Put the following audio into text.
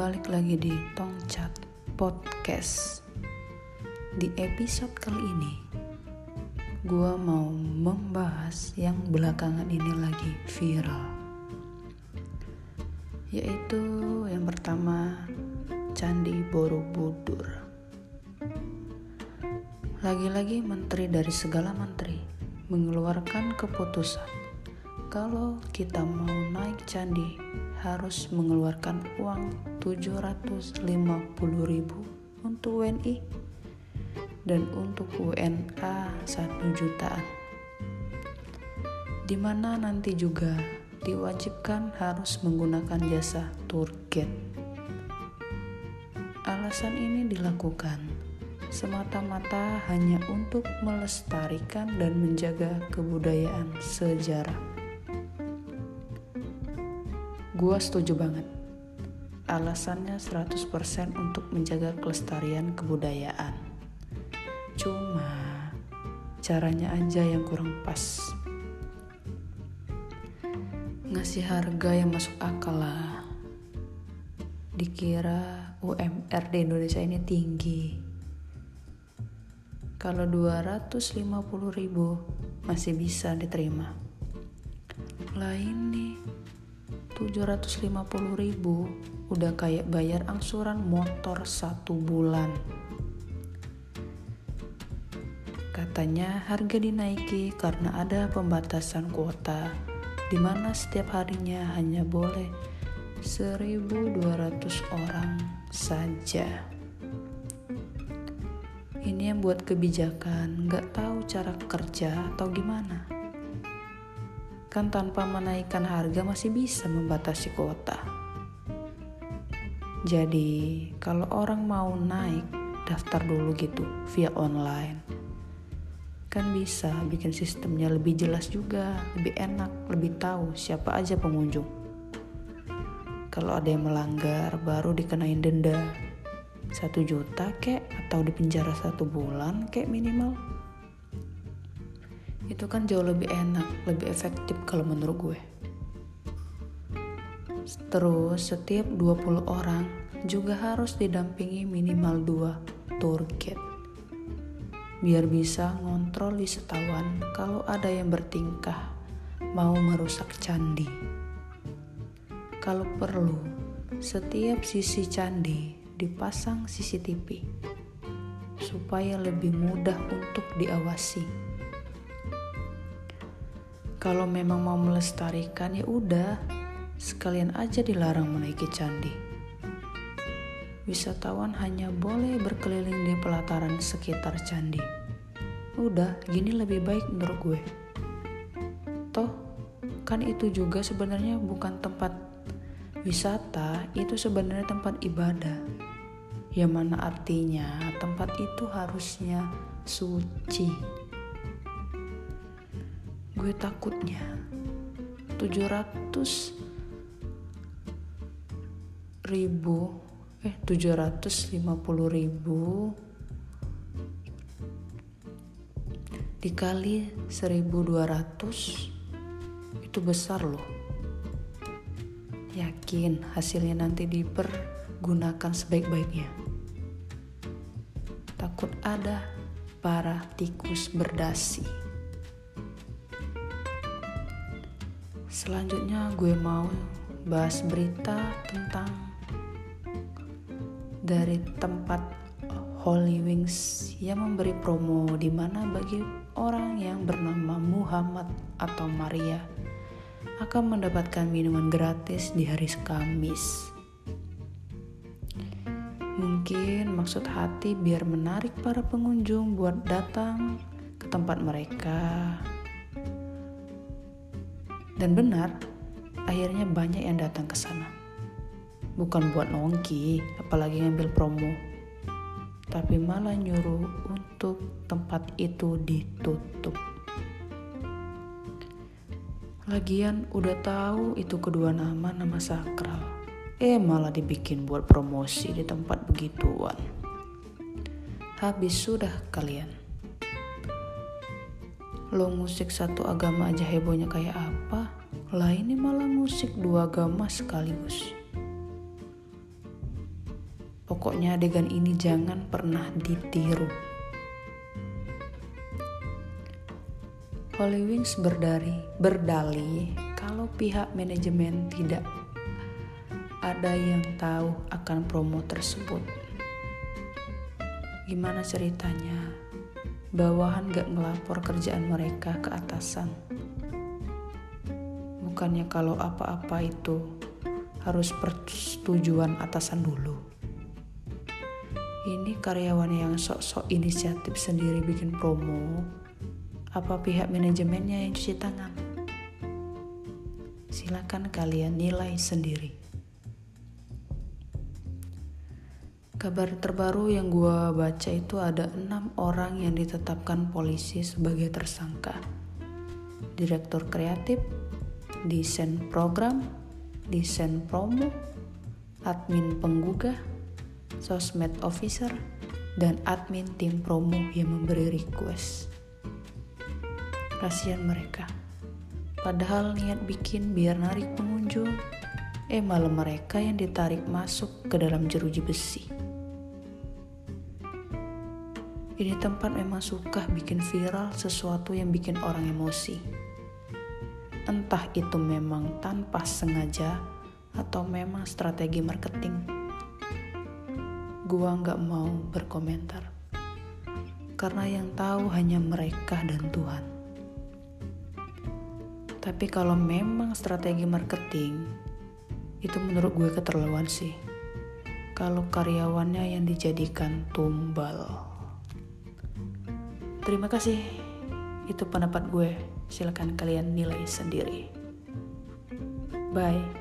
balik lagi di Tongcat Podcast. Di episode kali ini, gue mau membahas yang belakangan ini lagi viral. Yaitu yang pertama, Candi Borobudur. Lagi-lagi menteri dari segala menteri mengeluarkan keputusan kalau kita mau naik candi harus mengeluarkan uang 750.000 untuk WNI dan untuk WNA 1 jutaan. Di mana nanti juga diwajibkan harus menggunakan jasa tour guide. Alasan ini dilakukan semata-mata hanya untuk melestarikan dan menjaga kebudayaan sejarah. Gua setuju banget. Alasannya 100% untuk menjaga kelestarian kebudayaan. Cuma caranya aja yang kurang pas. Ngasih harga yang masuk akal lah. Dikira UMR di Indonesia ini tinggi. Kalau 250 ribu masih bisa diterima. Lain nih 750 ribu udah kayak bayar angsuran motor satu bulan. Katanya harga dinaiki karena ada pembatasan kuota di mana setiap harinya hanya boleh 1200 orang saja. Ini yang buat kebijakan, nggak tahu cara kerja atau gimana kan tanpa menaikkan harga masih bisa membatasi kuota. Jadi, kalau orang mau naik, daftar dulu gitu via online. Kan bisa bikin sistemnya lebih jelas juga, lebih enak, lebih tahu siapa aja pengunjung. Kalau ada yang melanggar, baru dikenain denda. Satu juta kek atau dipenjara satu bulan kek minimal itu kan jauh lebih enak, lebih efektif kalau menurut gue. Terus setiap 20 orang juga harus didampingi minimal 2 tour guide. Biar bisa ngontrol wisatawan kalau ada yang bertingkah mau merusak candi. Kalau perlu, setiap sisi candi dipasang CCTV supaya lebih mudah untuk diawasi kalau memang mau melestarikan ya udah, sekalian aja dilarang menaiki candi. Wisatawan hanya boleh berkeliling di pelataran sekitar candi. Udah, gini lebih baik menurut gue. Toh, kan itu juga sebenarnya bukan tempat wisata, itu sebenarnya tempat ibadah. Yang mana artinya tempat itu harusnya suci gue takutnya 700 ribu eh 750 ribu dikali 1200 itu besar loh. Yakin hasilnya nanti dipergunakan sebaik-baiknya. Takut ada para tikus berdasi Selanjutnya gue mau bahas berita tentang dari tempat Holy Wings yang memberi promo di mana bagi orang yang bernama Muhammad atau Maria akan mendapatkan minuman gratis di hari Kamis. Mungkin maksud hati biar menarik para pengunjung buat datang ke tempat mereka dan benar, akhirnya banyak yang datang ke sana. Bukan buat nongki, apalagi ngambil promo. Tapi malah nyuruh untuk tempat itu ditutup. Lagian udah tahu itu kedua nama nama sakral. Eh malah dibikin buat promosi di tempat begituan. Habis sudah kalian lo musik satu agama aja hebohnya kayak apa lah ini malah musik dua agama sekaligus Pokoknya adegan ini jangan pernah ditiru. Holy Wings berdari, berdali kalau pihak manajemen tidak ada yang tahu akan promo tersebut. Gimana ceritanya? Bawahan gak ngelapor kerjaan mereka ke atasan. Bukannya kalau apa-apa itu harus persetujuan atasan dulu. Ini karyawan yang sok-sok inisiatif sendiri bikin promo, apa pihak manajemennya yang cuci tangan? Silakan kalian nilai sendiri. Kabar terbaru yang gue baca itu ada enam orang yang ditetapkan polisi sebagai tersangka. Direktur kreatif, desain program, desain promo, admin penggugah, sosmed officer, dan admin tim promo yang memberi request kasihan mereka. Padahal niat bikin biar narik pengunjung, eh malah mereka yang ditarik masuk ke dalam jeruji besi. Ini tempat memang suka bikin viral sesuatu yang bikin orang emosi. Entah itu memang tanpa sengaja atau memang strategi marketing. Gua nggak mau berkomentar. Karena yang tahu hanya mereka dan Tuhan. Tapi kalau memang strategi marketing, itu menurut gue keterlaluan sih. Kalau karyawannya yang dijadikan tumbal. Terima kasih. Itu pendapat gue. Silahkan kalian nilai sendiri. Bye.